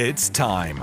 It's time.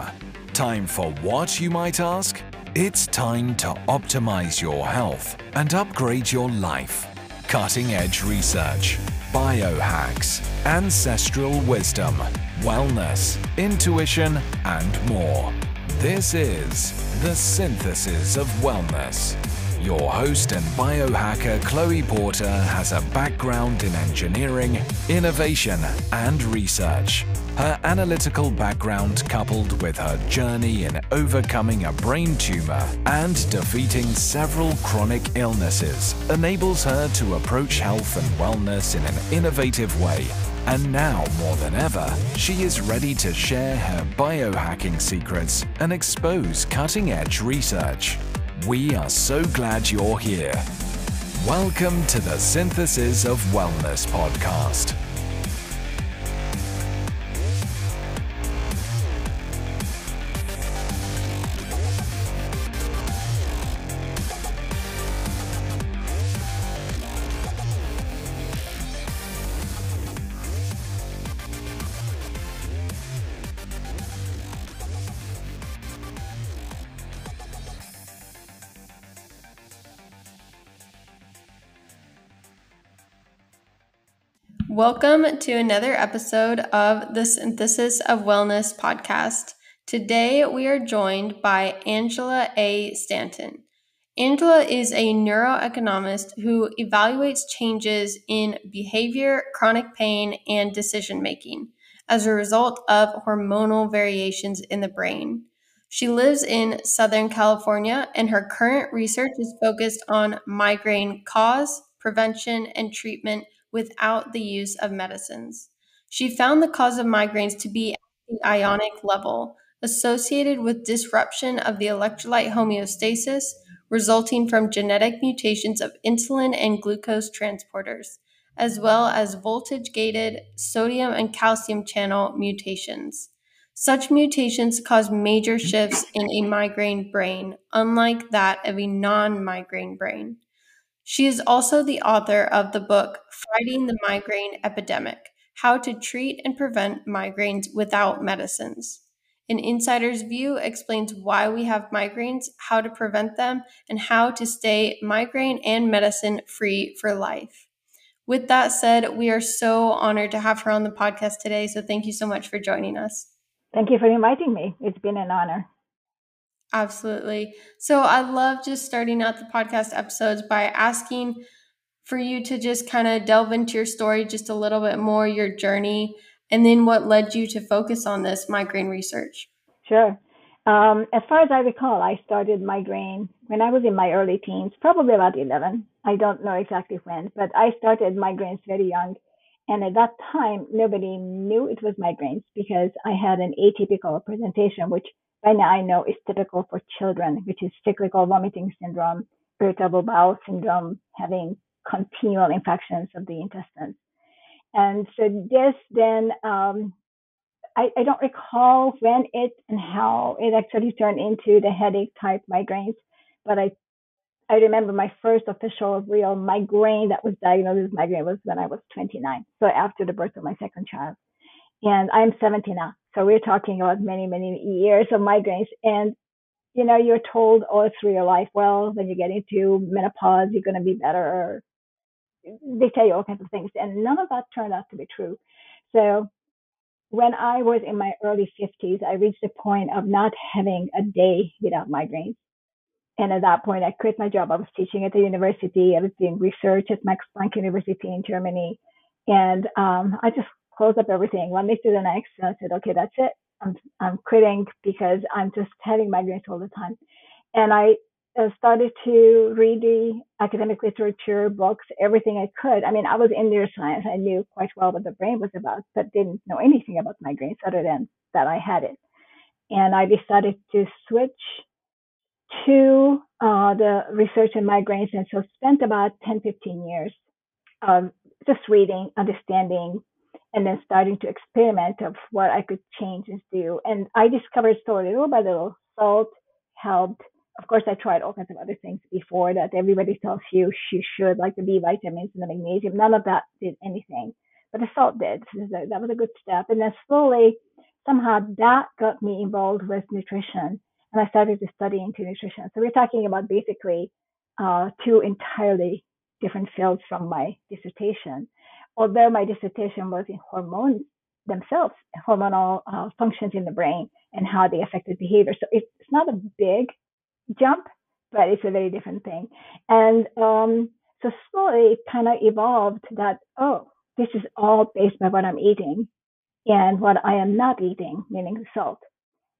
Time for what, you might ask? It's time to optimize your health and upgrade your life. Cutting edge research, biohacks, ancestral wisdom, wellness, intuition, and more. This is the synthesis of wellness. Your host and biohacker Chloe Porter has a background in engineering, innovation, and research. Her analytical background, coupled with her journey in overcoming a brain tumor and defeating several chronic illnesses, enables her to approach health and wellness in an innovative way. And now, more than ever, she is ready to share her biohacking secrets and expose cutting edge research. We are so glad you're here. Welcome to the Synthesis of Wellness podcast. Welcome to another episode of the Synthesis of Wellness podcast. Today we are joined by Angela A. Stanton. Angela is a neuroeconomist who evaluates changes in behavior, chronic pain, and decision making as a result of hormonal variations in the brain. She lives in Southern California, and her current research is focused on migraine cause, prevention, and treatment without the use of medicines. She found the cause of migraines to be at the ionic level, associated with disruption of the electrolyte homeostasis resulting from genetic mutations of insulin and glucose transporters, as well as voltage gated sodium and calcium channel mutations. Such mutations cause major shifts in a migraine brain, unlike that of a non migraine brain. She is also the author of the book Fighting the Migraine Epidemic How to Treat and Prevent Migraines Without Medicines. An insider's view explains why we have migraines, how to prevent them, and how to stay migraine and medicine free for life. With that said, we are so honored to have her on the podcast today. So thank you so much for joining us. Thank you for inviting me. It's been an honor. Absolutely. So I love just starting out the podcast episodes by asking for you to just kind of delve into your story just a little bit more, your journey, and then what led you to focus on this migraine research. Sure. Um, as far as I recall, I started migraine when I was in my early teens, probably about 11. I don't know exactly when, but I started migraines very young. And at that time, nobody knew it was migraines because I had an atypical presentation, which by now I know is typical for children, which is cyclical vomiting syndrome, irritable bowel syndrome, having continual infections of the intestines. And so this then, um, I, I, don't recall when it and how it actually turned into the headache type migraines, but I I remember my first official real migraine that was diagnosed as migraine was when I was 29. So after the birth of my second child. And I'm 70 now. So we're talking about many, many years of migraines. And, you know, you're told all through your life, well, when you get into menopause, you're going to be better. They tell you all kinds of things. And none of that turned out to be true. So when I was in my early 50s, I reached the point of not having a day without migraines. And at that point, I quit my job. I was teaching at the university. I was doing research at Max Planck University in Germany. And um, I just closed up everything one day to the next. And I said, okay, that's it. I'm, I'm quitting because I'm just having migraines all the time. And I uh, started to read the academic literature, books, everything I could. I mean, I was in neuroscience. I knew quite well what the brain was about, but didn't know anything about migraines other than that I had it. And I decided to switch to uh, the research in migraines and so spent about 10, 15 years um, just reading, understanding, and then starting to experiment of what I could change and do. And I discovered slowly, little by little, salt helped. Of course, I tried all kinds of other things before that everybody tells you you should, like the B vitamins and the magnesium. None of that did anything, but the salt did. So that was a good step. And then slowly somehow that got me involved with nutrition and I started to study into nutrition. So we're talking about basically uh, two entirely different fields from my dissertation. Although my dissertation was in hormones themselves, hormonal uh, functions in the brain and how they affected behavior. So it's not a big jump, but it's a very different thing. And um, so slowly it kind of evolved that, oh, this is all based on what I'm eating and what I am not eating, meaning salt.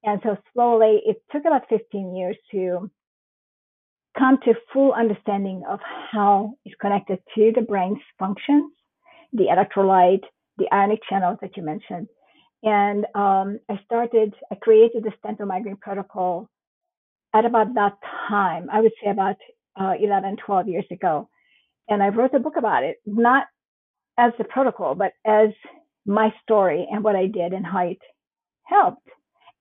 And so slowly it took about 15 years to come to full understanding of how it's connected to the brain's functions, the electrolyte, the ionic channels that you mentioned. And um, I started, I created the Stanton migraine protocol at about that time, I would say about uh, 11, 12 years ago. And I wrote a book about it, not as the protocol, but as my story and what I did and how it helped.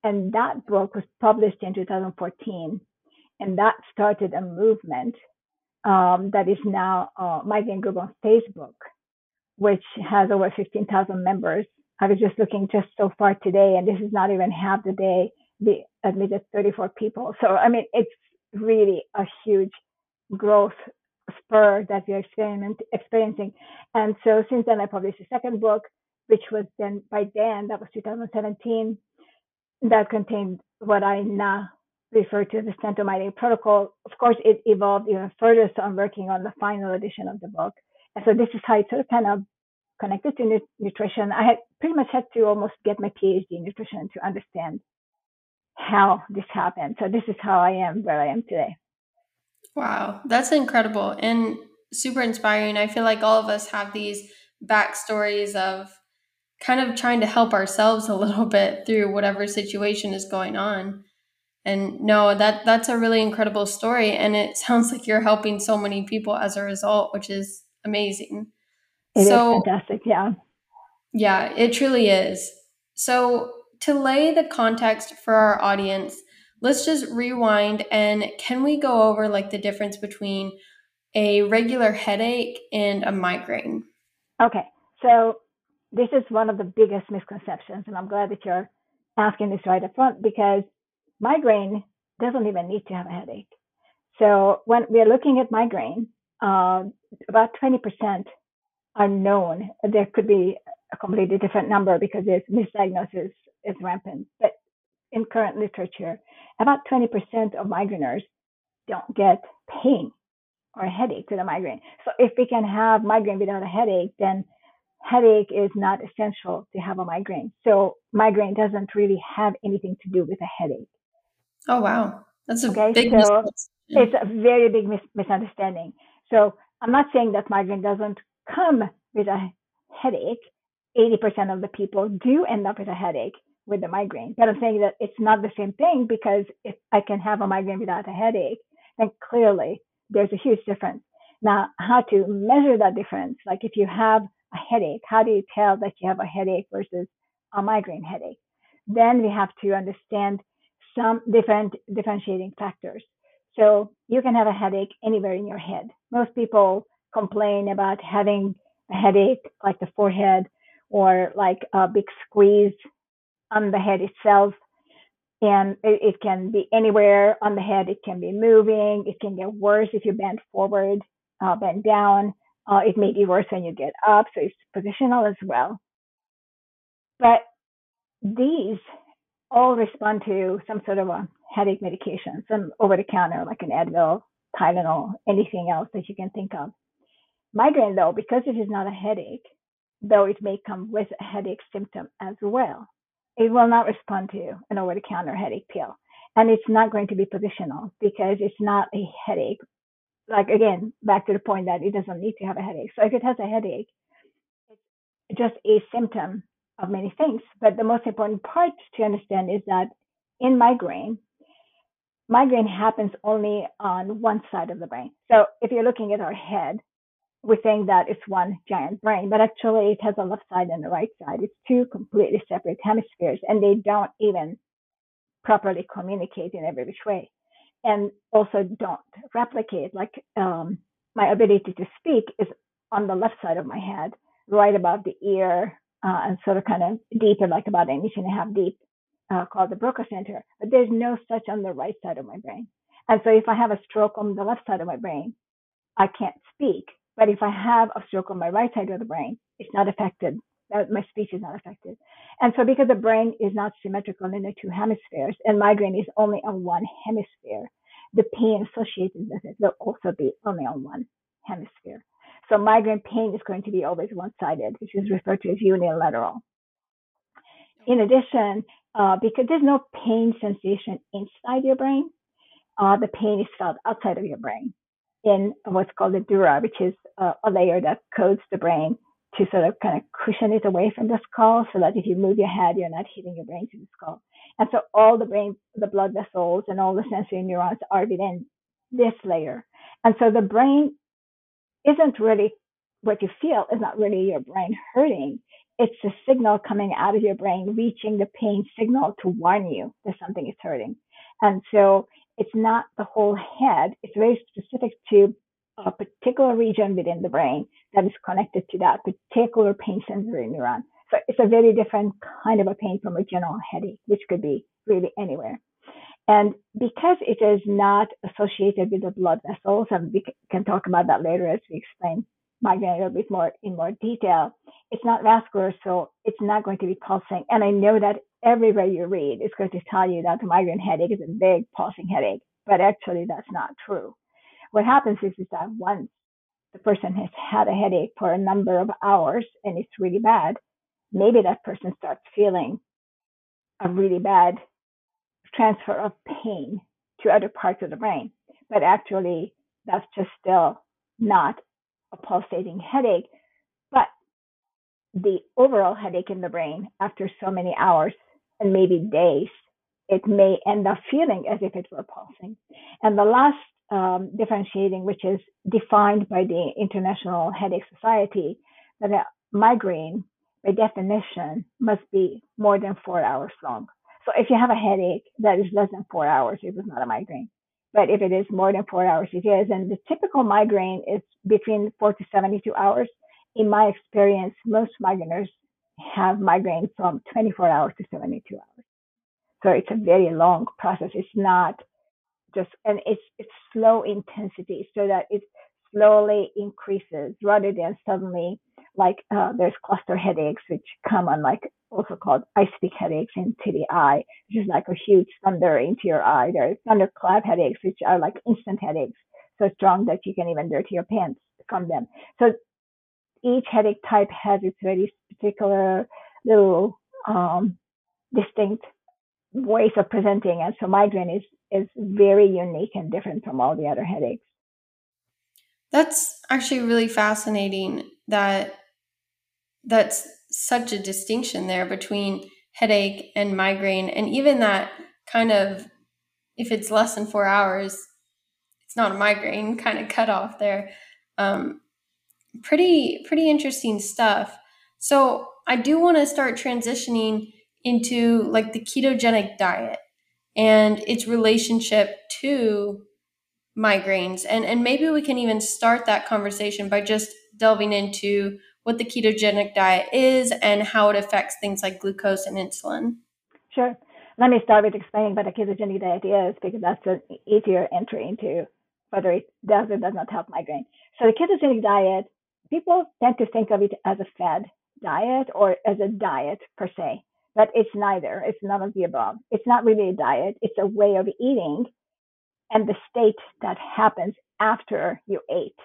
And that book was published in 2014. And that started a movement um, that is now uh, Migraine Group on Facebook, which has over 15,000 members. I was just looking just so far today, and this is not even half the day. They admitted 34 people. So, I mean, it's really a huge growth spur that we're experiencing. And so since then, I published a second book, which was then by then, that was 2017, that contained what I now refer to as the Stanton migraine protocol. Of course, it evolved even further, so I'm working on the final edition of the book. And so this is how it sort of kind of connected to nutrition. I had pretty much had to almost get my PhD in nutrition to understand how this happened. So this is how I am where I am today. Wow, that's incredible and super inspiring. I feel like all of us have these backstories of kind of trying to help ourselves a little bit through whatever situation is going on. And no, that that's a really incredible story and it sounds like you're helping so many people as a result, which is amazing. It so, is fantastic, yeah. Yeah, it truly is. So to lay the context for our audience, let's just rewind and can we go over like the difference between a regular headache and a migraine? Okay. So this is one of the biggest misconceptions, and I'm glad that you're asking this right up front because migraine doesn't even need to have a headache. So when we're looking at migraine, uh, about 20% are known. There could be a completely different number because misdiagnosis is rampant. But in current literature, about 20% of migraineurs don't get pain or headache with a migraine. So if we can have migraine without a headache, then headache is not essential to have a migraine. So migraine doesn't really have anything to do with a headache. Oh wow, that's a okay, big so it's a very big mis- misunderstanding. So I'm not saying that migraine doesn't come with a headache. 80% of the people do end up with a headache with the migraine. But I'm saying that it's not the same thing because if I can have a migraine without a headache, then clearly there's a huge difference. Now, how to measure that difference? Like if you have a headache, how do you tell that you have a headache versus a migraine headache? Then we have to understand some different differentiating factors. So you can have a headache anywhere in your head. Most people complain about having a headache like the forehead or like a big squeeze on the head itself. And it, it, can be anywhere on the head. It can be moving. It can get worse if you bend forward, uh, bend down. Uh, it may be worse when you get up. So it's positional as well. But these all respond to some sort of a headache medication, some over the counter, like an Advil, Tylenol, anything else that you can think of. Migraine, though, because it is not a headache, though it may come with a headache symptom as well, it will not respond to an over the counter headache pill. And it's not going to be positional because it's not a headache. Like again, back to the point that it doesn't need to have a headache. So if it has a headache, it's just a symptom of many things. But the most important part to understand is that in migraine, migraine happens only on one side of the brain. So if you're looking at our head, we think that it's one giant brain, but actually it has a left side and a right side. It's two completely separate hemispheres, and they don't even properly communicate in every which way, and also don't replicate. Like um, my ability to speak is on the left side of my head, right above the ear, uh, and sort of kind of deeper, like about an inch and a half deep, uh, called the Broca Center. But there's no such on the right side of my brain. And so if I have a stroke on the left side of my brain, I can't speak. But if I have a stroke on my right side of the brain, it's not affected. My speech is not affected. And so because the brain is not symmetrical in the two hemispheres and migraine is only on one hemisphere, the pain associated with it will also be only on one hemisphere. So migraine pain is going to be always one-sided, which is referred to as unilateral. In addition, uh, because there's no pain sensation inside your brain, uh, the pain is felt outside of your brain in what's called the dura, which is uh, a layer that coats the brain to sort of kind of cushion it away from the skull so that if you move your head, you're not hitting your brain to the skull. And so all the brain, the blood vessels and all the sensory neurons are within this layer. And so the brain isn't really what you feel is not really your brain hurting. It's a signal coming out of your brain, reaching the pain signal to warn you that something is hurting. And so it's not the whole head. It's very specific to a particular region within the brain that is connected to that particular pain sensory neuron. So it's a very different kind of a pain from a general headache, which could be really anywhere. And because it is not associated with the blood vessels, and we can talk about that later as we explain migraine a little bit more in more detail, it's not vascular, so it's not going to be pulsing. And I know that everywhere you read, it's going to tell you that the migraine headache is a big pulsing headache, but actually that's not true. What happens is, is that once the person has had a headache for a number of hours and it's really bad, maybe that person starts feeling a really bad transfer of pain to other parts of the brain. But actually, that's just still not a pulsating headache. But the overall headache in the brain after so many hours and maybe days, it may end up feeling as if it were pulsing. And the last um, differentiating, which is defined by the International Headache Society, that a migraine, by definition, must be more than four hours long. So if you have a headache that is less than four hours, it was not a migraine. But if it is more than four hours, it is. And the typical migraine is between four to 72 hours. In my experience, most migraineurs have migraine from 24 hours to 72 hours. So it's a very long process. It's not just, and it's, it's slow intensity so that it slowly increases rather than suddenly like uh, there's cluster headaches, which come on like also called ice headaches the eye, which is like a huge thunder into your eye. There's thunderclap headaches, which are like instant headaches, so strong that you can even dirty your pants from them. So each headache type has its very particular little um, distinct ways of presenting, and so migraine is is very unique and different from all the other headaches. That's actually really fascinating that that's such a distinction there between headache and migraine. And even that kind of if it's less than four hours it's not a migraine kind of cut off there. Um, pretty pretty interesting stuff. So i do want to start transitioning into like the ketogenic diet and its relationship to migraines. And and maybe we can even start that conversation by just delving into what the ketogenic diet is and how it affects things like glucose and insulin. Sure. Let me start with explaining what a ketogenic diet is because that's an easier entry into whether it does or does not help migraine. So the ketogenic diet, people tend to think of it as a fad diet or as a diet per se, but it's neither. It's none of the above. It's not really a diet. It's a way of eating and the state that happens after you ate.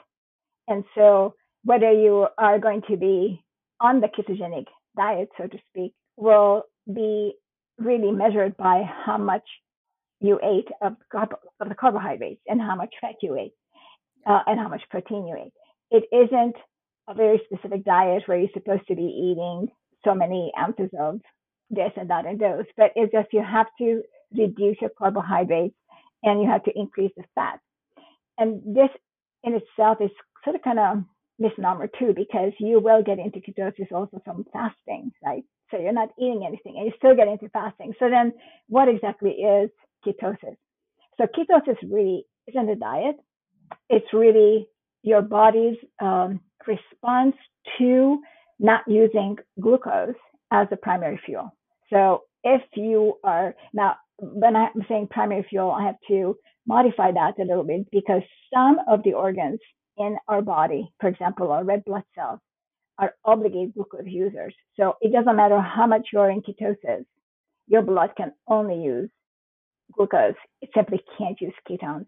And so whether you are going to be on the ketogenic diet, so to speak, will be really measured by how much you ate of, the carbohydrates and how much fat you ate uh, and how much protein you ate. It isn't a very specific diet where you're supposed to be eating so many ounces of this and that and those, but it's just you have to reduce your carbohydrates and you have to increase the fat. And this in itself is sort of kind of misnomer too, because you will get into ketosis also from fasting, right? So you're not eating anything and you still get into fasting. So then what exactly is ketosis? So ketosis really isn't a diet. It's really your body's um, response to not using glucose as a primary fuel. So if you are now, when I'm saying primary fuel, I have to modify that a little bit because some of the organs in our body, for example, our red blood cells, are obligated glucose users. So it doesn't matter how much you're in ketosis, your blood can only use glucose. It simply can't use ketones.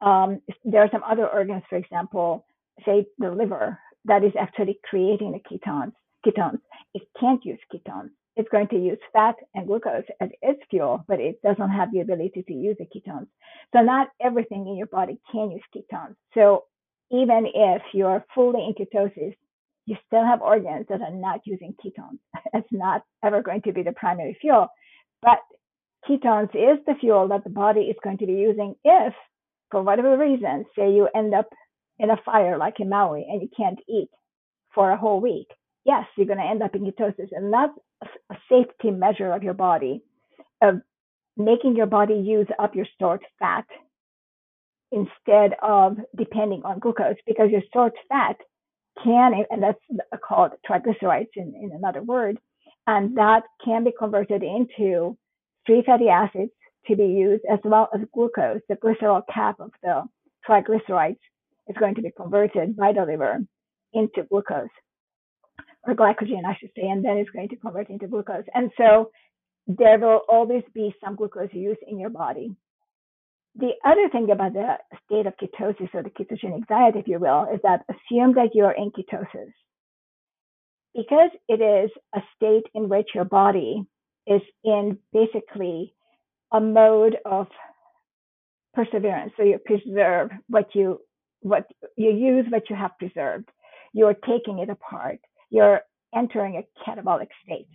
Um, there are some other organs, for example, say the liver, that is actually creating the ketones. Ketones. It can't use ketones. It's going to use fat and glucose as its fuel, but it doesn't have the ability to use the ketones. So not everything in your body can use ketones. So even if you're fully in ketosis, you still have organs that are not using ketones. It's not ever going to be the primary fuel, but ketones is the fuel that the body is going to be using if, for whatever reason, say you end up in a fire like in Maui and you can't eat for a whole week. Yes, you're going to end up in ketosis, and that's a safety measure of your body of making your body use up your stored fat instead of depending on glucose because your stored fat can, and that's called triglycerides in, in another word, and that can be converted into free fatty acids to be used as well as glucose. The glycerol cap of the triglycerides is going to be converted by the liver into glucose or glycogen, I should say, and then it's going to convert into glucose. And so there will always be some glucose use in your body. The other thing about the state of ketosis or the ketogenic diet, if you will, is that assume that you're in ketosis. Because it is a state in which your body is in basically a mode of perseverance. So you preserve what you what you use what you have preserved. You're taking it apart. You're entering a catabolic state.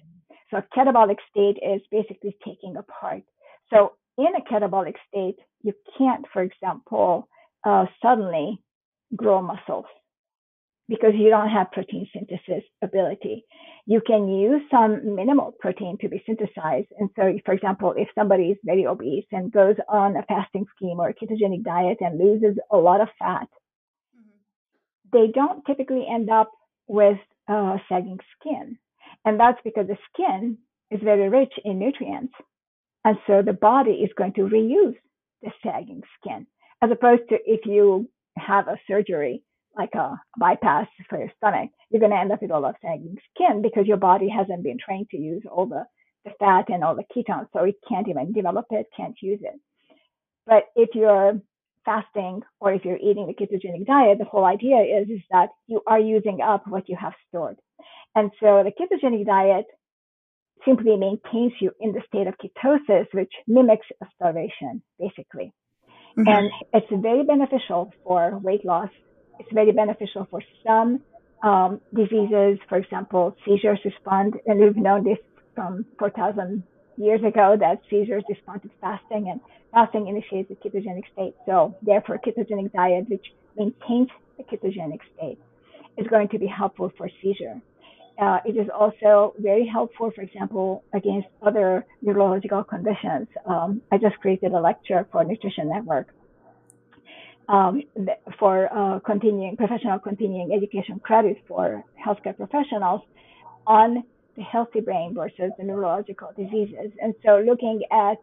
So a catabolic state is basically taking apart. So in a catabolic state, you can't, for example, uh, suddenly grow muscles because you don't have protein synthesis ability. You can use some minimal protein to be synthesized. And so, for example, if somebody is very obese and goes on a fasting scheme or a ketogenic diet and loses a lot of fat, mm-hmm. they don't typically end up with uh, sagging skin. And that's because the skin is very rich in nutrients. And so the body is going to reuse the sagging skin, as opposed to if you have a surgery like a bypass for your stomach, you're going to end up with all of sagging skin because your body hasn't been trained to use all the, the fat and all the ketones. So it can't even develop it, can't use it. But if you're fasting or if you're eating the ketogenic diet, the whole idea is, is that you are using up what you have stored. And so the ketogenic diet simply maintains you in the state of ketosis, which mimics starvation, basically. Mm-hmm. And it's very beneficial for weight loss. It's very beneficial for some um, diseases. For example, seizures respond, and we've known this from 4,000 years ago that seizures respond to fasting, and fasting initiates the ketogenic state. So, therefore, ketogenic diet, which maintains the ketogenic state, is going to be helpful for seizure. Uh, it is also very helpful, for example, against other neurological conditions. Um, I just created a lecture for Nutrition Network um, for uh, continuing professional continuing education credit for healthcare professionals on the healthy brain versus the neurological diseases. And so, looking at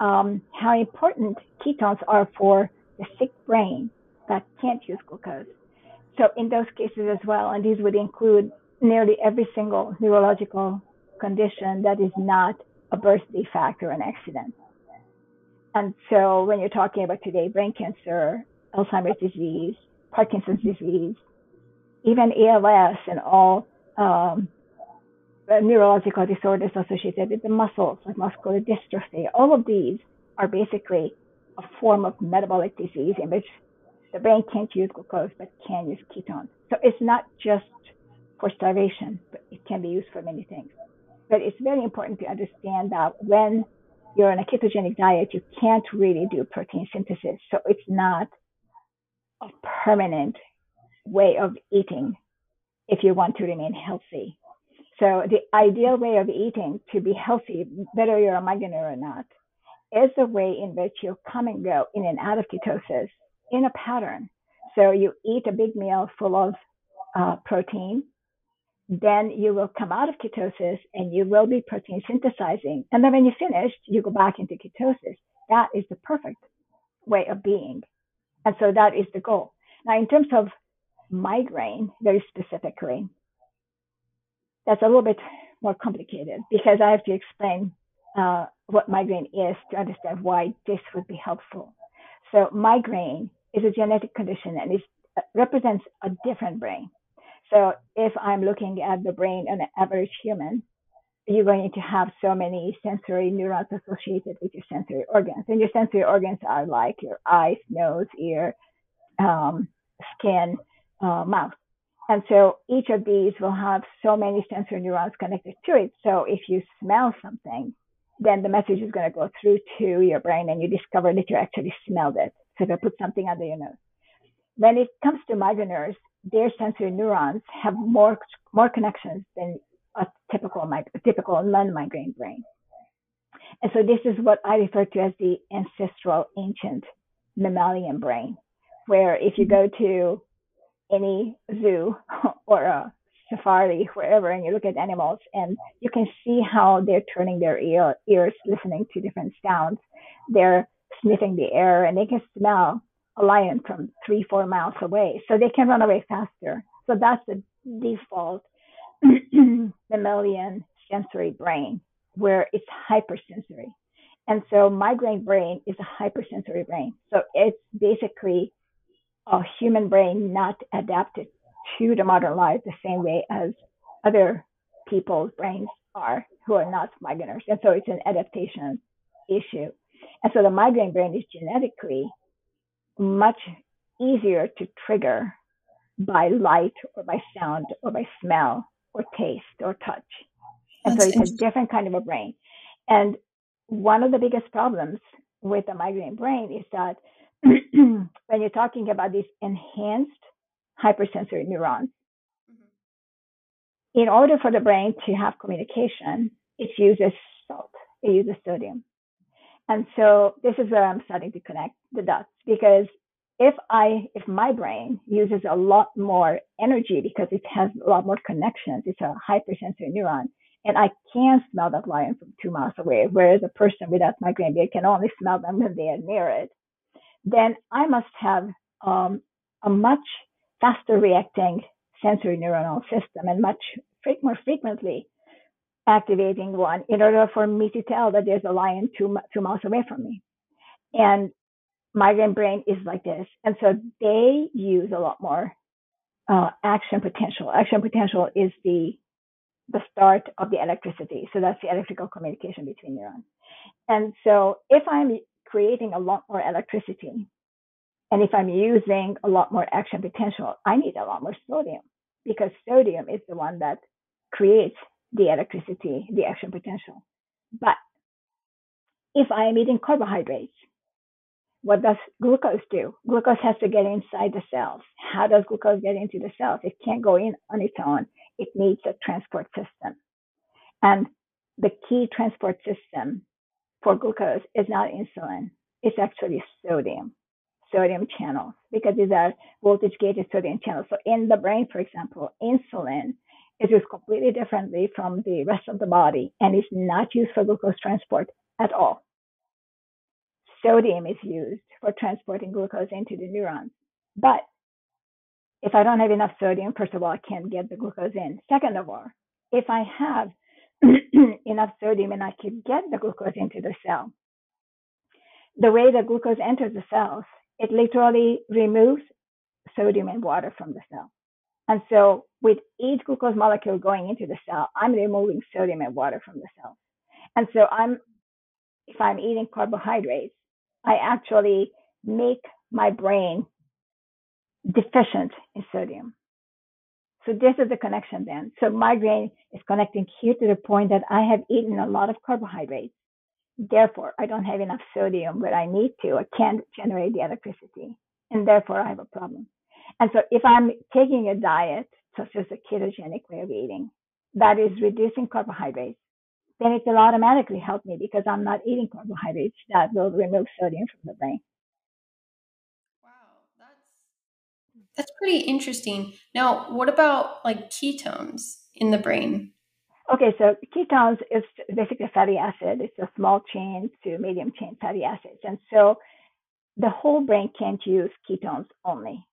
um, how important ketones are for the sick brain that can't use glucose. So, in those cases as well, and these would include nearly every single neurological condition that is not a birth defect or an accident. And so when you're talking about today brain cancer, Alzheimer's disease, Parkinson's disease, even ALS and all um, neurological disorders associated with the muscles, like muscular dystrophy, all of these are basically a form of metabolic disease in which the brain can't use glucose but can use ketones. So it's not just for starvation, but it can be used for many things. But it's very important to understand that when you're on a ketogenic diet, you can't really do protein synthesis. So it's not a permanent way of eating if you want to remain healthy. So the ideal way of eating to be healthy, whether you're a migraineur or not, is the way in which you come and go in and out of ketosis in a pattern. So you eat a big meal full of uh, protein, then you will come out of ketosis and you will be protein synthesizing. And then when you're finished, you go back into ketosis. That is the perfect way of being. And so that is the goal. Now, in terms of migraine, very specifically, that's a little bit more complicated because I have to explain uh, what migraine is to understand why this would be helpful. So, migraine is a genetic condition and it represents a different brain. So if I'm looking at the brain of an average human, you're going to have so many sensory neurons associated with your sensory organs. And your sensory organs are like your eyes, nose, ear, um, skin, uh, mouth. And so each of these will have so many sensory neurons connected to it. So if you smell something, then the message is going to go through to your brain and you discover that you actually smelled it. So if I put something under your nose. When it comes to migraineurs, their sensory neurons have more more connections than a typical typical non-migraine brain. And so this is what I refer to as the ancestral ancient mammalian brain, where if you go to any zoo or a safari, wherever, and you look at animals and you can see how they're turning their ear, ears, listening to different sounds. They're sniffing the air and they can smell a lion from three, four miles away. So they can run away faster. So that's the default mammalian sensory brain where it's hypersensory. And so migraine brain is a hypersensory brain. So it's basically a human brain not adapted to the modern life the same way as other people's brains are who are not migraineurs. And so it's an adaptation issue. And so the migraine brain is genetically much easier to trigger by light or by sound or by smell or taste or touch. And That's so it's a different kind of a brain. And one of the biggest problems with the migraine brain is that when you're talking about these enhanced hypersensory neurons, mm-hmm. in order for the brain to have communication, it uses salt, it uses sodium. And so this is where I'm starting to connect the dots because if I, if my brain uses a lot more energy because it has a lot more connections, it's a hypersensory neuron, and I can smell that lion from two miles away, whereas a person without migraine can only smell them when they are near it, then I must have um, a much faster reacting sensory neuronal system and much more frequently activating one in order for me to tell that there's a lion two, two miles away from me. And migraine brain is like this. And so they use a lot more uh, action potential. Action potential is the the start of the electricity. So that's the electrical communication between neurons. And so if I'm creating a lot more electricity, and if I'm using a lot more action potential, I need a lot more sodium because sodium is the one that creates the electricity, the action potential. But if I am eating carbohydrates, what does glucose do? Glucose has to get inside the cells. How does glucose get into the cells? It can't go in on its own. It needs a transport system. And the key transport system for glucose is not insulin. It's actually sodium, sodium channels, because these are voltage gated sodium channels. So in the brain, for example, insulin is used completely differently from the rest of the body and is not used for glucose transport at all. Sodium is used for transporting glucose into the neurons. But if I don't have enough sodium, first of all, I can't get the glucose in. Second of all, if I have enough sodium and I can get the glucose into the cell, the way the glucose enters the cells, it literally removes sodium and water from the cell. And so with each glucose molecule going into the cell, I'm removing sodium and water from the cell. And so I'm, if I'm eating carbohydrates, I actually make my brain deficient in sodium. So this is the connection then. So migraine is connecting here to the point that I have eaten a lot of carbohydrates. Therefore, I don't have enough sodium where I need to. I can't generate the electricity. And therefore, I have a problem. And so if I'm taking a diet, such as a ketogenic way of eating, that is reducing carbohydrates, then it will automatically help me because I'm not eating carbohydrates that will remove sodium from the brain. Wow, that's that's pretty interesting. Now, what about like ketones? in the brain? Okay, so ketones is basically fatty acid. It's a small chain to medium chain fatty acids. And so the whole brain can't use ketones only.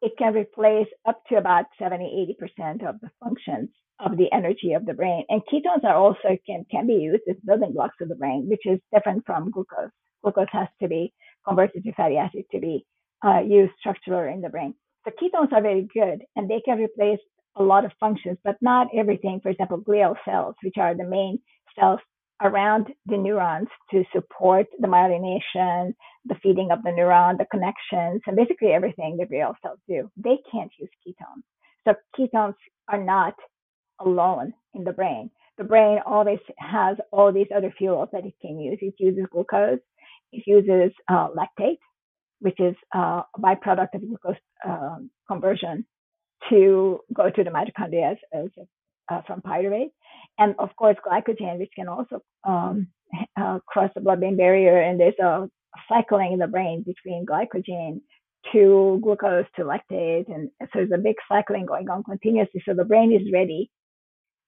It can replace up to about 70, 80% of the functions of the energy of the brain. And ketones are also can, can be used as building blocks of the brain, which is different from glucose. Glucose has to be converted to fatty acid to be uh, used structurally in the brain. So ketones are very good and they can replace a lot of functions, but not everything. For example, glial cells, which are the main cells around the neurons to support the myelination, the feeding of the neuron, the connections, and basically everything the glial cells do. They can't use ketones. So ketones are not alone in the brain. The brain always has all these other fuels that it can use. It uses glucose, it uses uh, lactate, which is uh, a byproduct of glucose uh, conversion to go to the mitochondria as, as uh, from pyruvate, and of course glycogen, which can also um, uh, cross the blood-brain barrier, and there's a cycling in the brain between glycogen to glucose to lactate, and so there's a big cycling going on continuously. So the brain is ready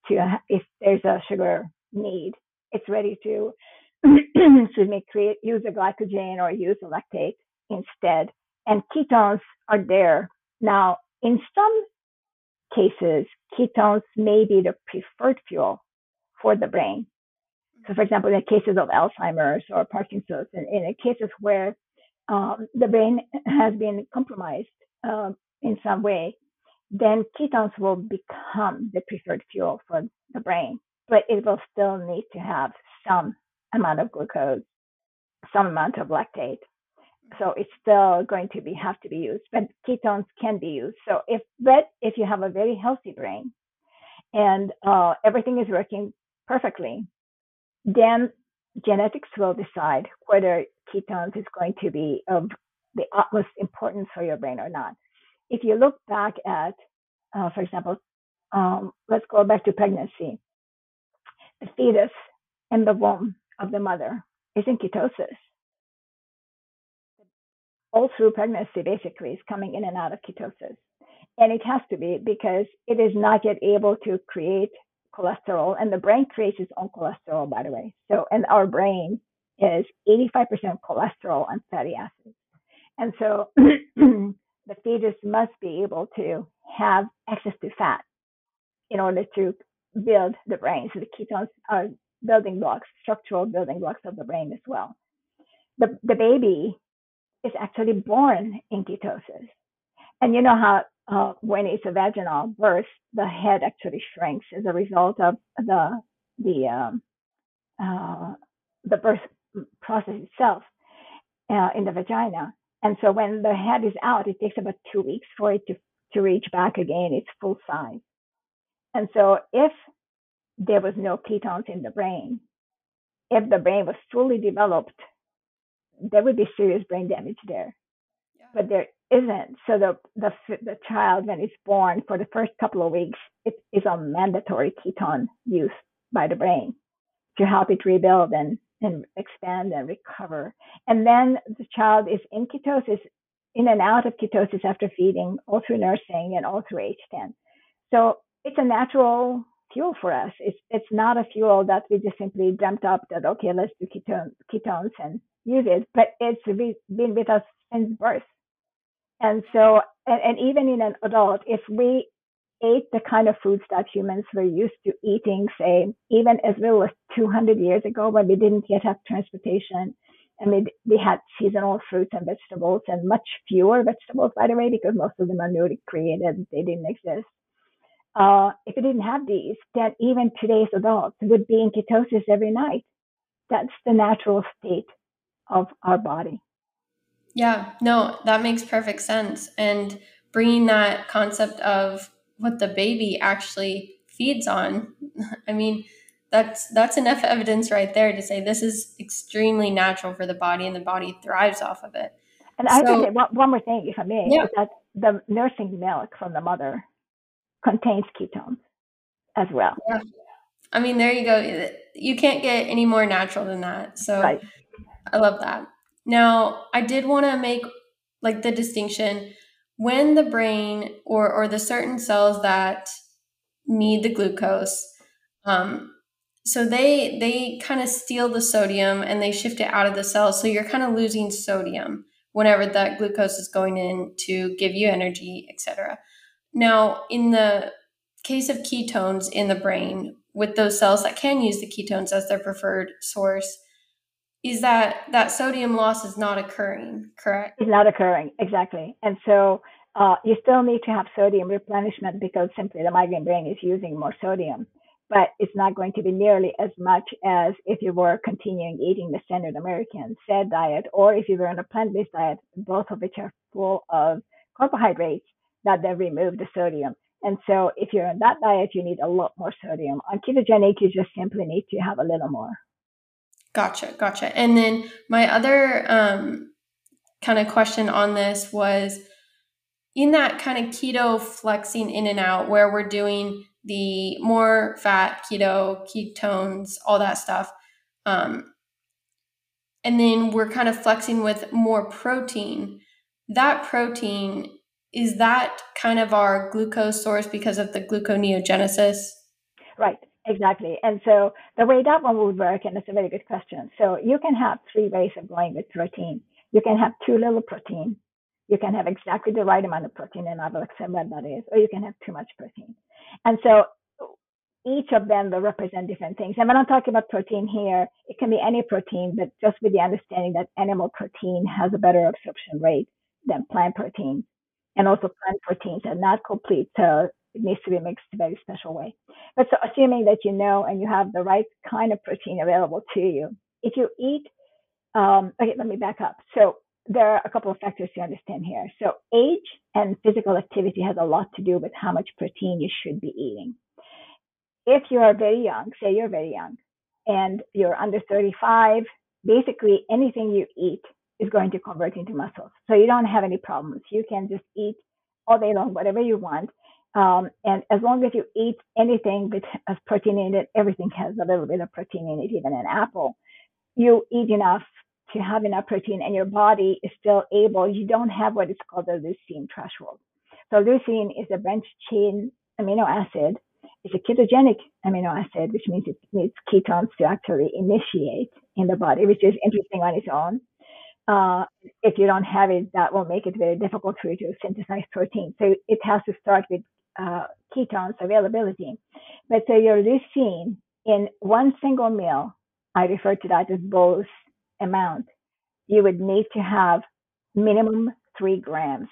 to, if there's a sugar need, it's ready to, excuse me, create use a glycogen or use a lactate instead. And ketones are there. Now, in some cases, ketones may be the preferred fuel for the brain. So, for example, in cases of Alzheimer's or Parkinson's, in cases where um, the brain has been compromised uh, in some way, then ketones will become the preferred fuel for the brain, but it will still need to have some amount of glucose, some amount of lactate, so it's still going to be have to be used but ketones can be used. So if but if you have a very healthy brain and uh, everything is working perfectly then genetics will decide whether ketones is going to be of the utmost importance for your brain or not. If you look back at uh, for example um, let's go back to pregnancy. The fetus in the womb of the mother is in ketosis all through pregnancy basically is coming in and out of ketosis. And it has to be because it is not yet able to create cholesterol and the brain creates its own cholesterol, by the way. So, and our brain is 85% cholesterol and fatty acids. And so the fetus must be able to have access to fat in order to build the brain. So the ketones are building blocks, structural building blocks of the brain as well. The, the baby is actually born in ketosis. And you know how uh, when it's a vaginal birth, the head actually shrinks as a result of the the um, uh, the birth process itself uh, in the vagina. And so when the head is out, it takes about two weeks for it to, to reach back again its full size. And so if there was no ketones in the brain, if the brain was fully developed there would be serious brain damage there. Yeah. But there isn't. So the, the the child when it's born for the first couple of weeks, it is on mandatory ketone use by the brain to help it rebuild and and expand and recover. And then the child is in ketosis, in and out of ketosis after feeding, all through nursing and all through H10. So it's a natural fuel for us. It's it's not a fuel that we just simply dreamt up that okay, let's do ketone, ketones and use it, but it's been with us since birth. And so, and, and even in an adult, if we ate the kind of foods that humans were used to eating, say, even as little as 200 years ago when we didn't yet have transportation and we, we had seasonal fruits and vegetables and much fewer vegetables, by the way, because most of them are newly created, they didn't exist. Uh, if we didn't have these, then even today's adults would be in ketosis every night. That's the natural state of our body. Yeah, no, that makes perfect sense. And bringing that concept of what the baby actually feeds on, I mean, that's that's enough evidence right there to say this is extremely natural for the body and the body thrives off of it. And so, I think one, one more thing, if I may, yeah. is that the nursing milk from the mother contains ketones as well. Yeah. I mean, there you go. You can't get any more natural than that. So right. I love that. Now, I did want to make like the distinction when the brain or or the certain cells that need the glucose. Um, so they they kind of steal the sodium and they shift it out of the cell. So you're kind of losing sodium whenever that glucose is going in to give you energy, etc. Now, in the case of ketones in the brain, with those cells that can use the ketones as their preferred source, is that that sodium loss is not occurring, correct? It's not occurring, exactly. And so uh, you still need to have sodium replenishment because simply the migraine brain is using more sodium, but it's not going to be nearly as much as if you were continuing eating the standard American SAD diet or if you were on a plant based diet, both of which are full of carbohydrates that then remove the sodium. And so if you're on that diet, you need a lot more sodium. On ketogenic, you just simply need to have a little more. Gotcha, gotcha. And then my other um, kind of question on this was in that kind of keto flexing in and out where we're doing the more fat keto ketones all that stuff um, and then we're kind of flexing with more protein that protein is that kind of our glucose source because of the gluconeogenesis right exactly and so the way that one would work and it's a very good question so you can have three ways of going with protein you can have too little protein you can have exactly the right amount of protein, and I will explain what that is, or you can have too much protein. And so each of them will represent different things. And when I'm talking about protein here, it can be any protein, but just with the understanding that animal protein has a better absorption rate than plant protein. And also plant proteins are not complete, so it needs to be mixed a very special way. But so assuming that you know and you have the right kind of protein available to you, if you eat, um, okay, let me back up. So there are a couple of factors to understand here. So age and physical activity has a lot to do with how much protein you should be eating. If you are very young, say you're very young, and you're under 35, basically anything you eat is going to convert into muscles. So you don't have any problems. You can just eat all day long, whatever you want. Um, and as long as you eat anything that has protein in it, everything has a little bit of protein in it, even an apple. You eat enough to have enough protein and your body is still able, you don't have what is called the leucine threshold. So leucine is a branched chain amino acid. It's a ketogenic amino acid, which means it needs ketones to actually initiate in the body, which is interesting on its own. Uh, if you don't have it, that will make it very difficult for you to synthesize protein. So it has to start with uh, ketones availability. But so your leucine in one single meal, I refer to that as bolus amount, you would need to have minimum three grams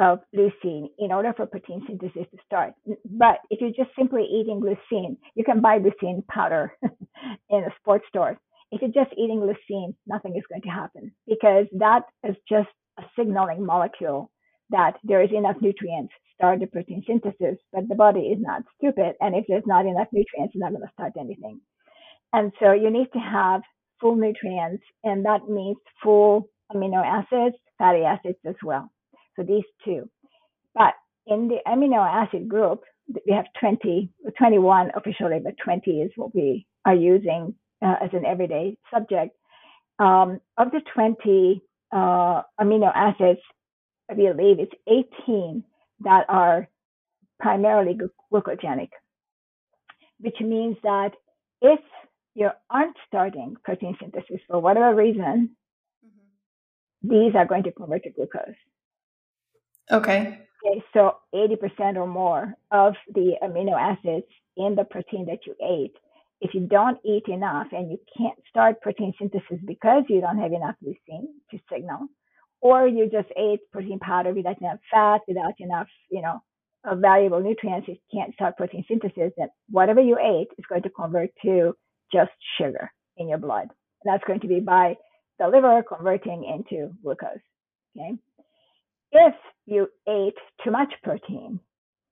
of leucine in order for protein synthesis to start. But if you're just simply eating leucine, you can buy leucine powder in a sports store. If you're just eating leucine, nothing is going to happen because that is just a signaling molecule that there is enough nutrients start the protein synthesis, but the body is not stupid. And if there's not enough nutrients, it's not going to start anything. And so you need to have full nutrients, and that means full amino acids, fatty acids as well. So these two. But in the amino acid group, we have 20, 21 officially, but 20 is what we are using uh, as an everyday subject. Um, of the 20 uh, amino acids, I believe it's 18 that are primarily glucogenic, which means that if you aren't starting protein synthesis for whatever reason, mm-hmm. these are going to convert to glucose. Okay. Okay, so 80% or more of the amino acids in the protein that you ate, if you don't eat enough and you can't start protein synthesis because you don't have enough leucine to signal, or you just ate protein powder without enough fat, without enough, you know, valuable nutrients, you can't start protein synthesis, then whatever you ate is going to convert to just sugar in your blood. That's going to be by the liver converting into glucose. Okay. If you ate too much protein,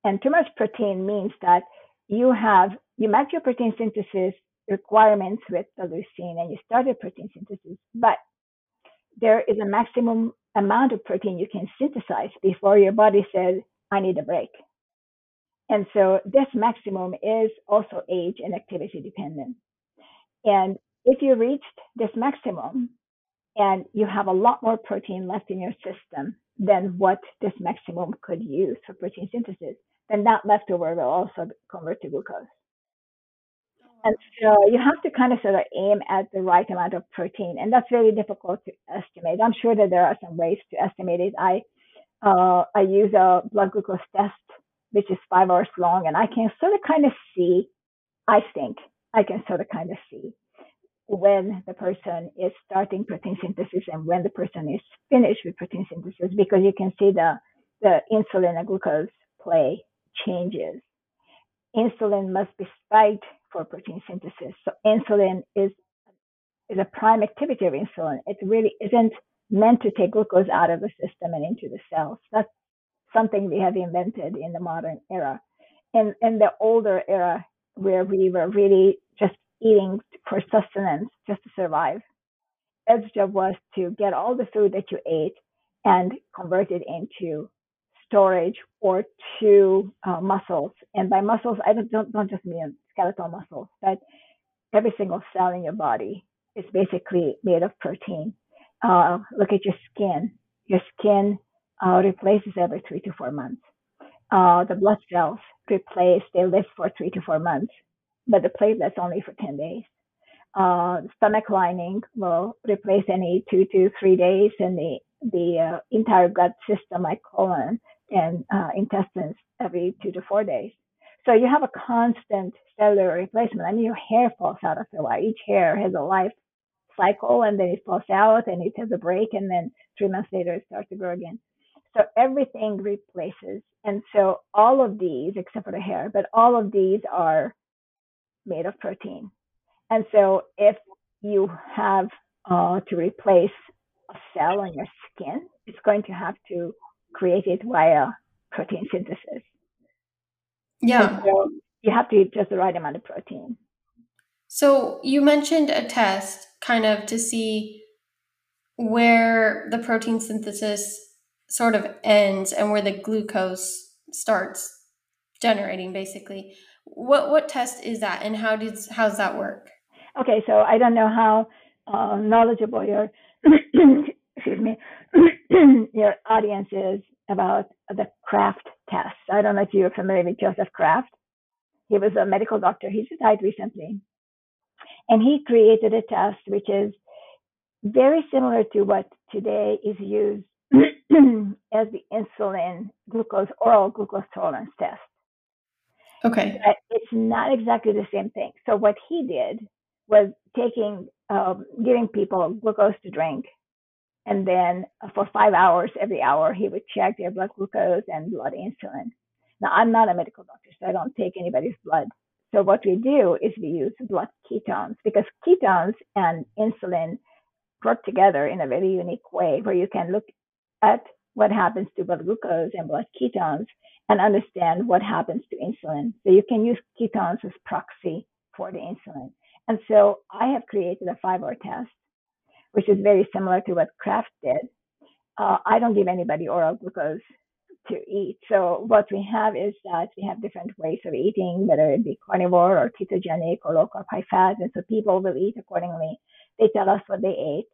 and too much protein means that you have you met your protein synthesis requirements with the leucine and you started protein synthesis, but there is a maximum amount of protein you can synthesize before your body says, I need a break. And so this maximum is also age and activity dependent. And if you reached this maximum and you have a lot more protein left in your system than what this maximum could use for protein synthesis, then that leftover will also convert to glucose. And so you have to kind of sort of aim at the right amount of protein, and that's very difficult to estimate. I'm sure that there are some ways to estimate it. I uh, I use a blood glucose test, which is five hours long, and I can sort of kind of see. I think I can sort of kind of see when the person is starting protein synthesis and when the person is finished with protein synthesis because you can see the the insulin and glucose play changes. Insulin must be spiked for protein synthesis. So insulin is is a prime activity of insulin. It really isn't meant to take glucose out of the system and into the cells. That's something we have invented in the modern era. In in the older era where we were really just eating for sustenance just to survive. Ed's job was to get all the food that you ate and convert it into storage or to uh, muscles. And by muscles, I don't, don't, don't just mean skeletal muscles, but every single cell in your body is basically made of protein. Uh, look at your skin. Your skin uh, replaces every three to four months. Uh, the blood cells replace, they live for three to four months, but the platelets only for 10 days. Uh, stomach lining will replace any two to three days, and the the uh, entire gut system, like colon, and uh, intestines every two to four days. So you have a constant cellular replacement. I mean, your hair falls out after a while. Each hair has a life cycle and then it falls out and it has a break and then three months later it starts to grow again. So everything replaces. And so all of these, except for the hair, but all of these are made of protein. And so if you have uh, to replace a cell on your skin, it's going to have to create it via protein synthesis. Yeah. So you have to eat just the right amount of protein. So you mentioned a test kind of to see where the protein synthesis sort of ends and where the glucose starts generating basically. What what test is that and how does how does that work? Okay, so I don't know how uh, knowledgeable your excuse me your audience is about the Kraft test. I don't know if you're familiar with Joseph Kraft. He was a medical doctor. He just died recently. And he created a test which is very similar to what today is used as the insulin glucose oral glucose tolerance test. Okay. But it's not exactly the same thing. So what he did was taking um, giving people glucose to drink and then uh, for five hours, every hour, he would check their blood glucose and blood insulin. Now, I'm not a medical doctor, so I don't take anybody's blood. So what we do is we use blood ketones because ketones and insulin work together in a very unique way where you can look at what happens to blood glucose and blood ketones and understand what happens to insulin. So you can use ketones as proxy for the insulin. And so I have created a five hour test which is very similar to what Kraft did. Uh, I don't give anybody oral glucose to eat. So what we have is that we have different ways of eating, whether it be carnivore or ketogenic or low carb high fat. And so people will eat accordingly. They tell us what they ate,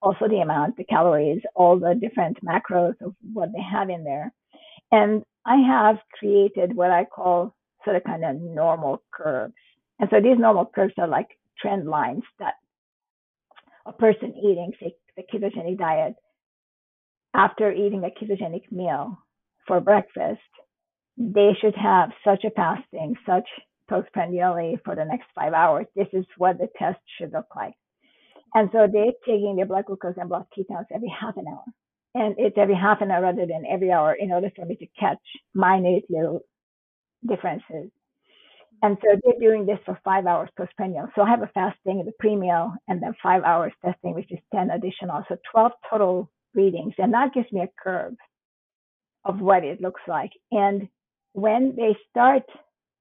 also the amount, the calories, all the different macros of what they have in there. And I have created what I call sort of kind of normal curves. And so these normal curves are like trend lines that a person eating, say, the ketogenic diet, after eating a ketogenic meal for breakfast, they should have such a fasting, such postprandially for the next five hours. This is what the test should look like. And so they're taking their blood glucose and blood ketones every half an hour. And it's every half an hour rather than every hour in order for me to catch minute little differences. And so they're doing this for five hours postprandial. So I have a fasting, the pre-meal, and then five hours testing, which is 10 additional. So 12 total readings. And that gives me a curve of what it looks like. And when they start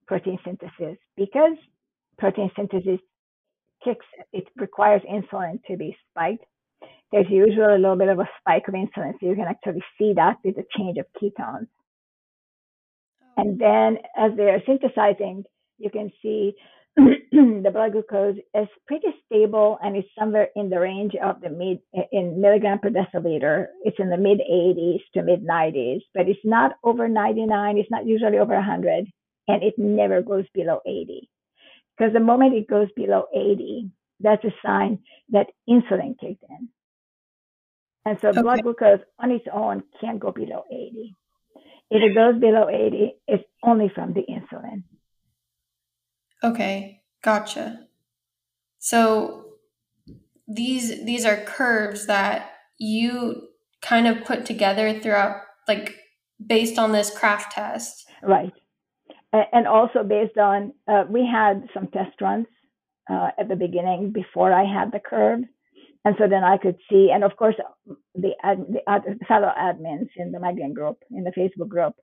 protein synthesis, because protein synthesis kicks, it requires insulin to be spiked. There's usually a little bit of a spike of insulin. So you can actually see that with the change of ketones. Oh. And then as they're synthesizing, you can see the blood glucose is pretty stable and it's somewhere in the range of the mid in milligram per deciliter. It's in the mid 80s to mid 90s, but it's not over 99. It's not usually over 100, and it never goes below 80. Because the moment it goes below 80, that's a sign that insulin kicked in. And so okay. blood glucose on its own can't go below 80. If it goes below 80, it's only from the insulin. Okay, gotcha. So these these are curves that you kind of put together throughout like based on this Kraft test. Right. And also based on uh, we had some test runs uh, at the beginning before I had the curve. And so then I could see, and of course, the, ad, the other fellow admins in the migraine group, in the Facebook group,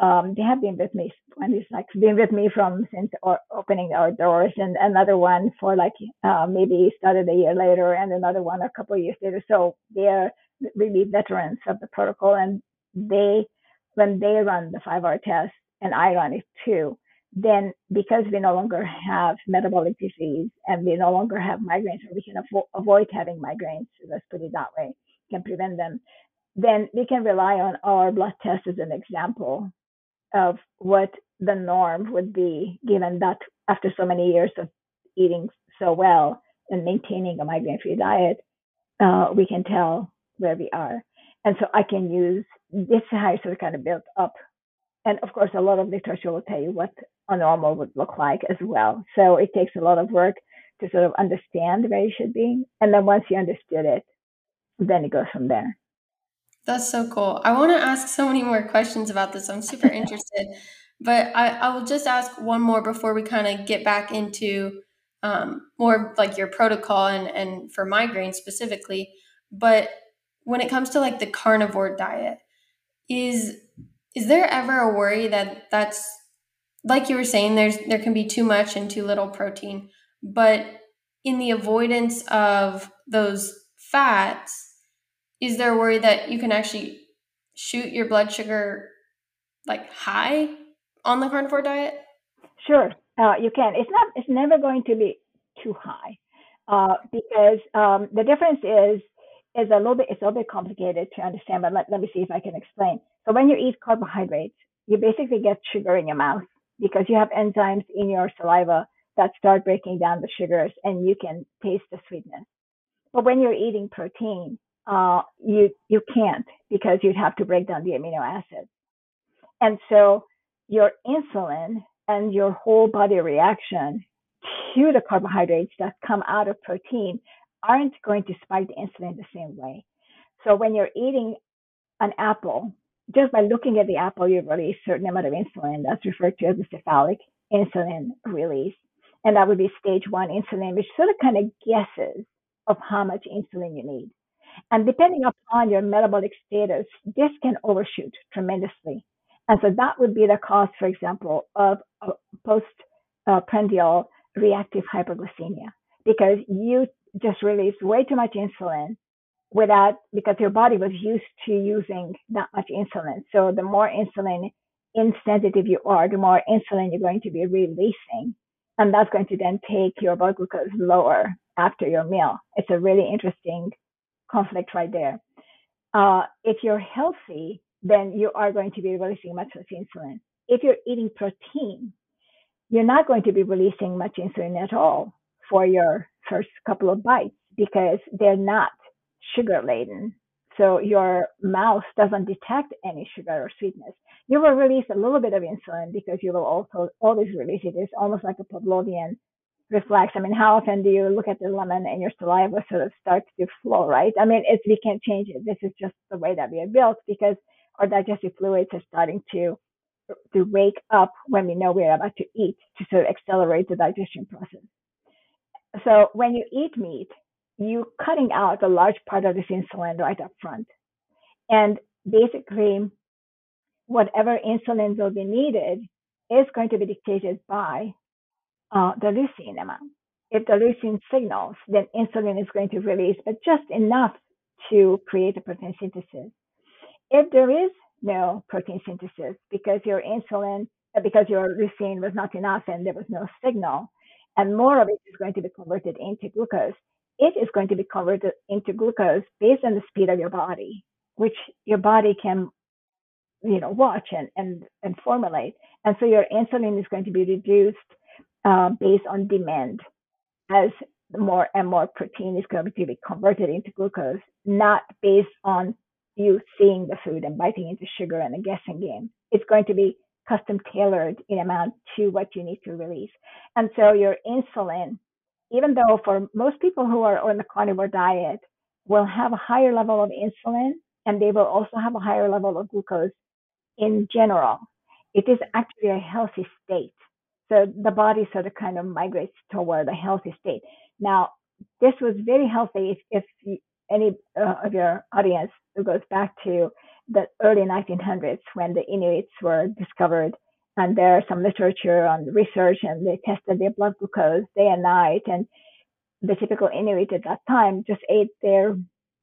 um, they have been with me when it's like been with me from since or opening our doors and another one for like uh, maybe started a year later and another one a couple of years later. So they're really veterans of the protocol and they when they run the five hour test and i run it too then because we no longer have metabolic disease and we no longer have migraines or we can avo- avoid having migraines let's put it that way can prevent them then we can rely on our blood test as an example of what the norm would be given that after so many years of eating so well and maintaining a migraine free diet, uh, we can tell where we are. And so I can use this I sort of kind of built up. And of course, a lot of literature will tell you what a normal would look like as well. So it takes a lot of work to sort of understand where you should be. And then once you understood it, then it goes from there. That's so cool. I want to ask so many more questions about this. I'm super interested, but I, I will just ask one more before we kind of get back into um, more like your protocol and, and for migraine specifically. But when it comes to like the carnivore diet, is is there ever a worry that that's like you were saying there's there can be too much and too little protein, but in the avoidance of those fats is there a worry that you can actually shoot your blood sugar like high on the carnivore diet? Sure, uh, you can. It's not. It's never going to be too high uh, because um, the difference is is a little bit. It's a little bit complicated to understand. But let, let me see if I can explain. So when you eat carbohydrates, you basically get sugar in your mouth because you have enzymes in your saliva that start breaking down the sugars, and you can taste the sweetness. But when you're eating protein, uh, you you can't because you'd have to break down the amino acids. And so your insulin and your whole body reaction to the carbohydrates that come out of protein aren't going to spike the insulin the same way. So when you're eating an apple, just by looking at the apple, you release a certain amount of insulin. That's referred to as the cephalic insulin release. And that would be stage one insulin, which sort of kind of guesses of how much insulin you need. And depending upon your metabolic status, this can overshoot tremendously. And so that would be the cause, for example, of uh, postprandial reactive hyperglycemia, because you just released way too much insulin without, because your body was used to using that much insulin. So the more insulin insensitive you are, the more insulin you're going to be releasing. And that's going to then take your blood glucose lower after your meal. It's a really interesting conflict right there. Uh, if you're healthy, then you are going to be releasing much less insulin. If you're eating protein, you're not going to be releasing much insulin at all for your first couple of bites because they're not sugar laden. So your mouth doesn't detect any sugar or sweetness. You will release a little bit of insulin because you will also always release it. It's almost like a Pavlovian reflex. I mean, how often do you look at the lemon and your saliva sort of starts to flow, right? I mean, it's we can't change it. This is just the way that we are built because our digestive fluids are starting to to wake up when we know we're about to eat to sort of accelerate the digestion process. So when you eat meat, you're cutting out a large part of this insulin right up front. And basically, whatever insulin will be needed is going to be dictated by uh, the leucine amount. If the leucine signals, then insulin is going to release, but just enough to create a protein synthesis. If there is no protein synthesis because your insulin, uh, because your leucine was not enough and there was no signal, and more of it is going to be converted into glucose. It is going to be converted into glucose based on the speed of your body, which your body can, you know, watch and and and formulate. And so your insulin is going to be reduced uh, based on demand as more and more protein is going to be converted into glucose, not based on you seeing the food and biting into sugar and a guessing game. It's going to be custom tailored in amount to what you need to release. And so your insulin, even though for most people who are on the carnivore diet will have a higher level of insulin and they will also have a higher level of glucose in general, it is actually a healthy state. So the body sort of kind of migrates toward a healthy state. Now, this was very healthy if, if any uh, of your audience goes back to the early 1900s when the Inuits were discovered. And there's some literature on research, and they tested their blood glucose day and night. And the typical Inuit at that time just ate their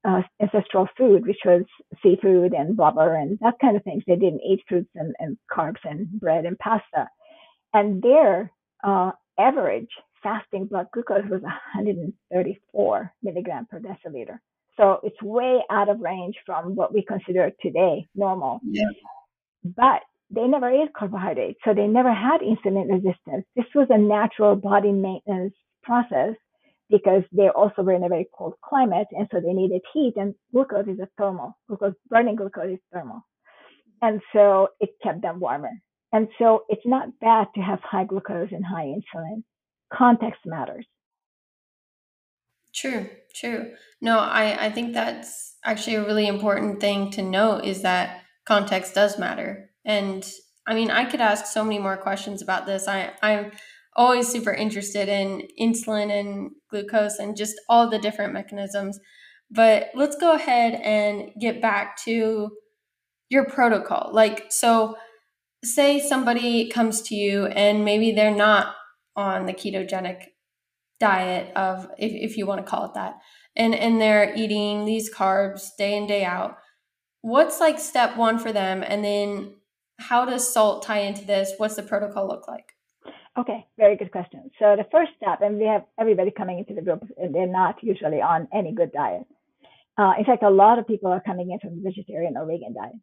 uh, ancestral food, which was seafood and blubber and that kind of things. They didn't eat fruits and, and carbs and bread and pasta. And their uh, average fasting blood glucose was 134 milligram per deciliter. So it's way out of range from what we consider today normal. Yeah. But they never ate carbohydrates, so they never had insulin resistance. This was a natural body maintenance process because they also were in a very cold climate, and so they needed heat. And glucose is a thermal. Glucose burning glucose is thermal, and so it kept them warmer. And so it's not bad to have high glucose and high insulin. Context matters. True, true. No, I, I think that's actually a really important thing to note is that context does matter. And I mean, I could ask so many more questions about this. I, I'm always super interested in insulin and glucose and just all the different mechanisms. But let's go ahead and get back to your protocol. Like, so say somebody comes to you and maybe they're not on the ketogenic diet of if, if you want to call it that and and they're eating these carbs day in day out what's like step one for them? And then how does salt tie into this? What's the protocol look like? Okay very good question. So the first step and we have everybody coming into the group and they're not usually on any good diet. Uh, in fact a lot of people are coming in from vegetarian or vegan diet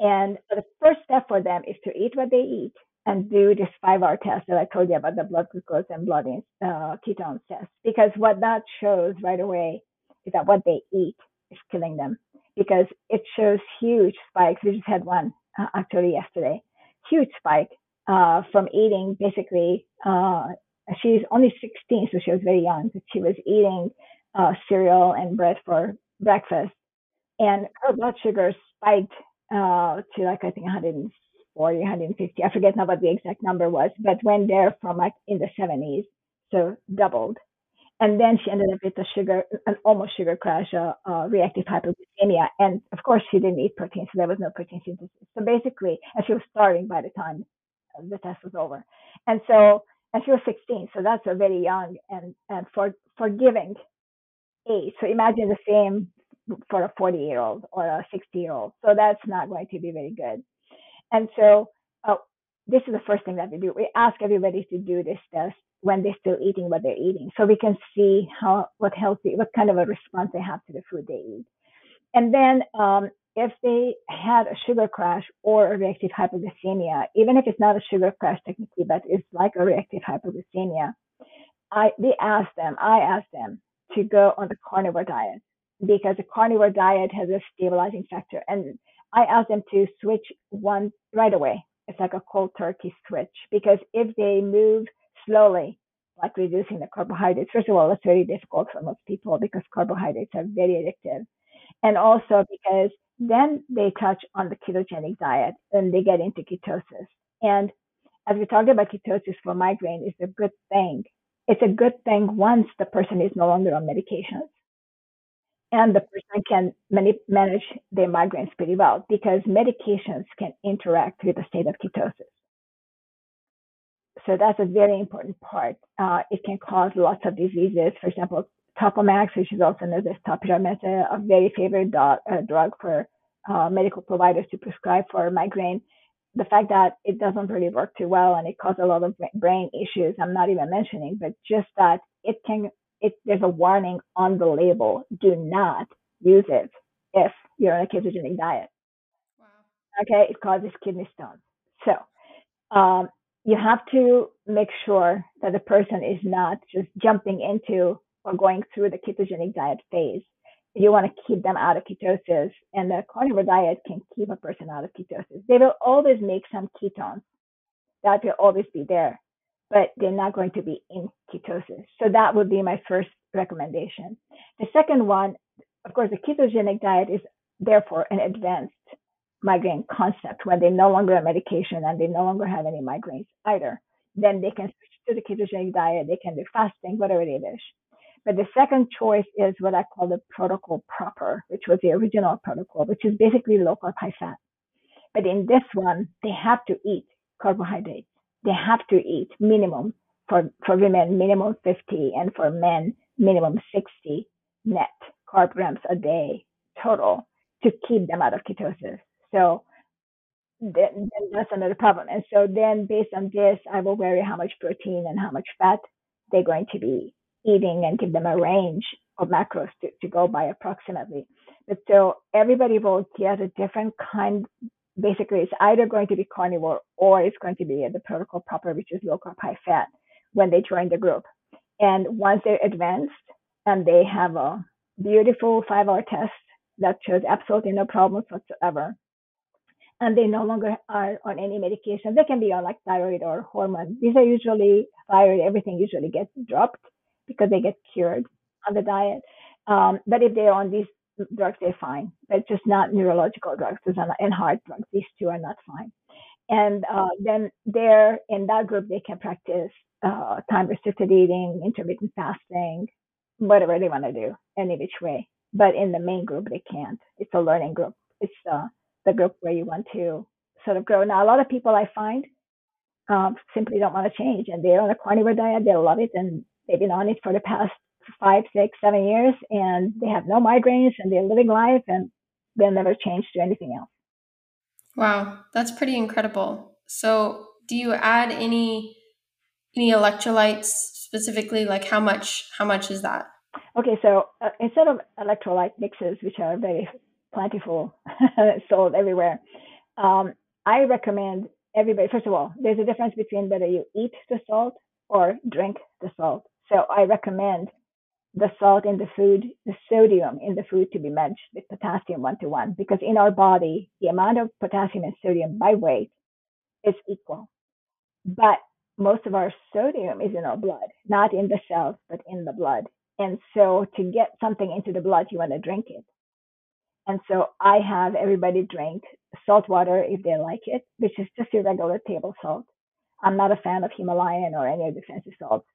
and the first step for them is to eat what they eat and do this five hour test that I told you about the blood glucose and blood uh, ketones test. Because what that shows right away is that what they eat is killing them because it shows huge spikes. We just had one uh, actually yesterday, huge spike uh, from eating basically. Uh, she's only 16, so she was very young, but she was eating uh, cereal and bread for breakfast. And her blood sugar spiked uh, to like, I think 140, 150. I forget now what the exact number was, but went there from like in the 70s, so doubled. And then she ended up with a sugar, an almost sugar crash, uh, uh, reactive hypoglycemia. And of course, she didn't eat protein, so there was no protein synthesis. So basically, and she was starving by the time the test was over. And so, and she was 16, so that's a very young and, and for, forgiving age. So imagine the same for a 40 year old or a 60 year old. So that's not going to be very good. And so uh, this is the first thing that we do. We ask everybody to do this test when they're still eating what they're eating, so we can see how what healthy, what kind of a response they have to the food they eat. And then um, if they had a sugar crash or a reactive hypoglycemia, even if it's not a sugar crash technically, but it's like a reactive hypoglycemia, I we ask them, I ask them to go on the carnivore diet because a carnivore diet has a stabilizing factor. And I ask them to switch one right away. It's like a cold turkey switch because if they move slowly, like reducing the carbohydrates, first of all, it's very difficult for most people because carbohydrates are very addictive. And also because then they touch on the ketogenic diet and they get into ketosis. And as we talked about ketosis for migraine, is a good thing. It's a good thing once the person is no longer on medications and the person can manage their migraines pretty well because medications can interact with the state of ketosis. So that's a very important part. Uh, it can cause lots of diseases. For example, Topamax, which is also known as topiramate, a very favorite do- uh, drug for uh, medical providers to prescribe for migraine. the fact that it doesn't really work too well and it causes a lot of brain issues, I'm not even mentioning, but just that it can, it, there's a warning on the label. Do not use it if you're on a ketogenic diet. Wow. Okay, it causes kidney stones. So um, you have to make sure that the person is not just jumping into or going through the ketogenic diet phase. You want to keep them out of ketosis, and the carnivore diet can keep a person out of ketosis. They will always make some ketones. That will always be there, but they're not going to be in ketosis. So that would be my first recommendation. The second one, of course, the ketogenic diet is therefore an advanced migraine concept when they no longer have medication and they no longer have any migraines either. Then they can switch to the ketogenic diet, they can do fasting, whatever they wish. But the second choice is what I call the protocol proper, which was the original protocol, which is basically low carb, high fat. But in this one, they have to eat carbohydrates. They have to eat minimum for, for women, minimum 50, and for men, minimum 60 net carb grams a day total to keep them out of ketosis. So then, then that's another problem. And so then based on this, I will vary how much protein and how much fat they're going to be eating and give them a range of macros to, to go by approximately. But so everybody will get a different kind. Basically, it's either going to be carnivore or it's going to be the protocol proper, which is low carb, high fat when they join the group. And once they're advanced and they have a beautiful five hour test that shows absolutely no problems whatsoever, and they no longer are on any medication. They can be on like thyroid or hormone. These are usually thyroid, everything usually gets dropped because they get cured on the diet. Um, but if they're on these drugs, they're fine, but just not neurological drugs and heart drugs. These two are not fine. And uh, then there in that group, they can practice uh, time restricted eating, intermittent fasting, whatever they want to do, any which way. But in the main group, they can't. It's a learning group. It's uh, the group where you want to sort of grow. Now, a lot of people I find um, simply don't want to change, and they're on a carnivore diet. They love it, and they've been on it for the past five, six, seven years, and they have no migraines, and they're living life, and they'll never change to anything else. Wow, that's pretty incredible. So, do you add any any electrolytes specifically? Like, how much? How much is that? Okay, so uh, instead of electrolyte mixes, which are very plentiful, sold everywhere. Um, I recommend everybody, first of all, there's a difference between whether you eat the salt or drink the salt. So I recommend the salt in the food, the sodium in the food to be matched with potassium one to one because in our body, the amount of potassium and sodium by weight is equal. But most of our sodium is in our blood, not in the cells, but in the blood. And so to get something into the blood, you want to drink it. And so I have everybody drink salt water if they like it, which is just your regular table salt. I'm not a fan of Himalayan or any of the fancy salts.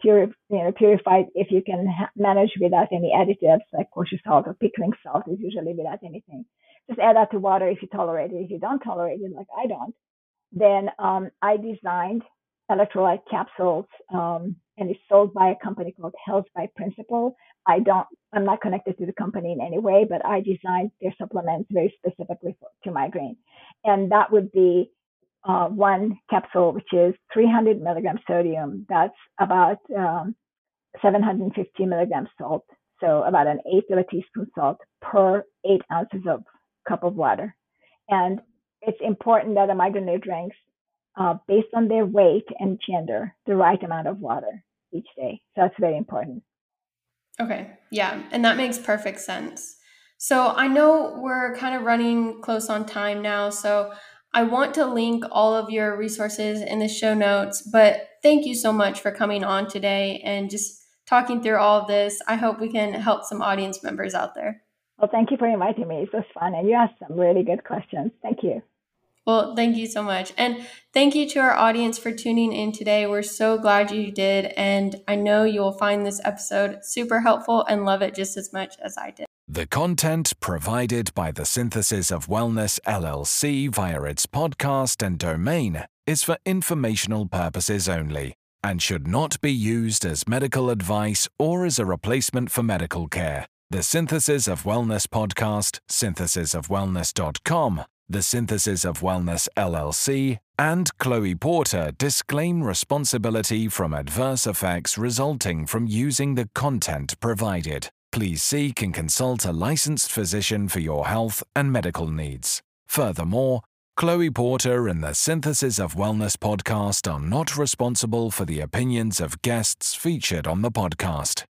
Pure, you know, purified if you can ha- manage without any additives like kosher salt or pickling salt is usually without anything. Just add that to water if you tolerate it. If you don't tolerate it, like I don't, then um, I designed electrolyte capsules um, and it's sold by a company called Health by Principle. I don't, I'm not connected to the company in any way, but I designed their supplements very specifically for, to migraine. And that would be uh, one capsule, which is 300 milligrams sodium. That's about um, 750 milligrams salt. So about an eighth of a teaspoon salt per eight ounces of cup of water. And it's important that a migraine drinks uh, based on their weight and gender, the right amount of water each day. So that's very important. Okay. Yeah. And that makes perfect sense. So I know we're kind of running close on time now. So I want to link all of your resources in the show notes. But thank you so much for coming on today and just talking through all of this. I hope we can help some audience members out there. Well, thank you for inviting me. It was fun. And you asked some really good questions. Thank you. Well, thank you so much. And thank you to our audience for tuning in today. We're so glad you did. And I know you will find this episode super helpful and love it just as much as I did. The content provided by the Synthesis of Wellness LLC via its podcast and domain is for informational purposes only and should not be used as medical advice or as a replacement for medical care. The Synthesis of Wellness podcast, synthesisofwellness.com, The Synthesis of Wellness LLC and Chloe Porter disclaim responsibility from adverse effects resulting from using the content provided. Please seek and consult a licensed physician for your health and medical needs. Furthermore, Chloe Porter and the Synthesis of Wellness podcast are not responsible for the opinions of guests featured on the podcast.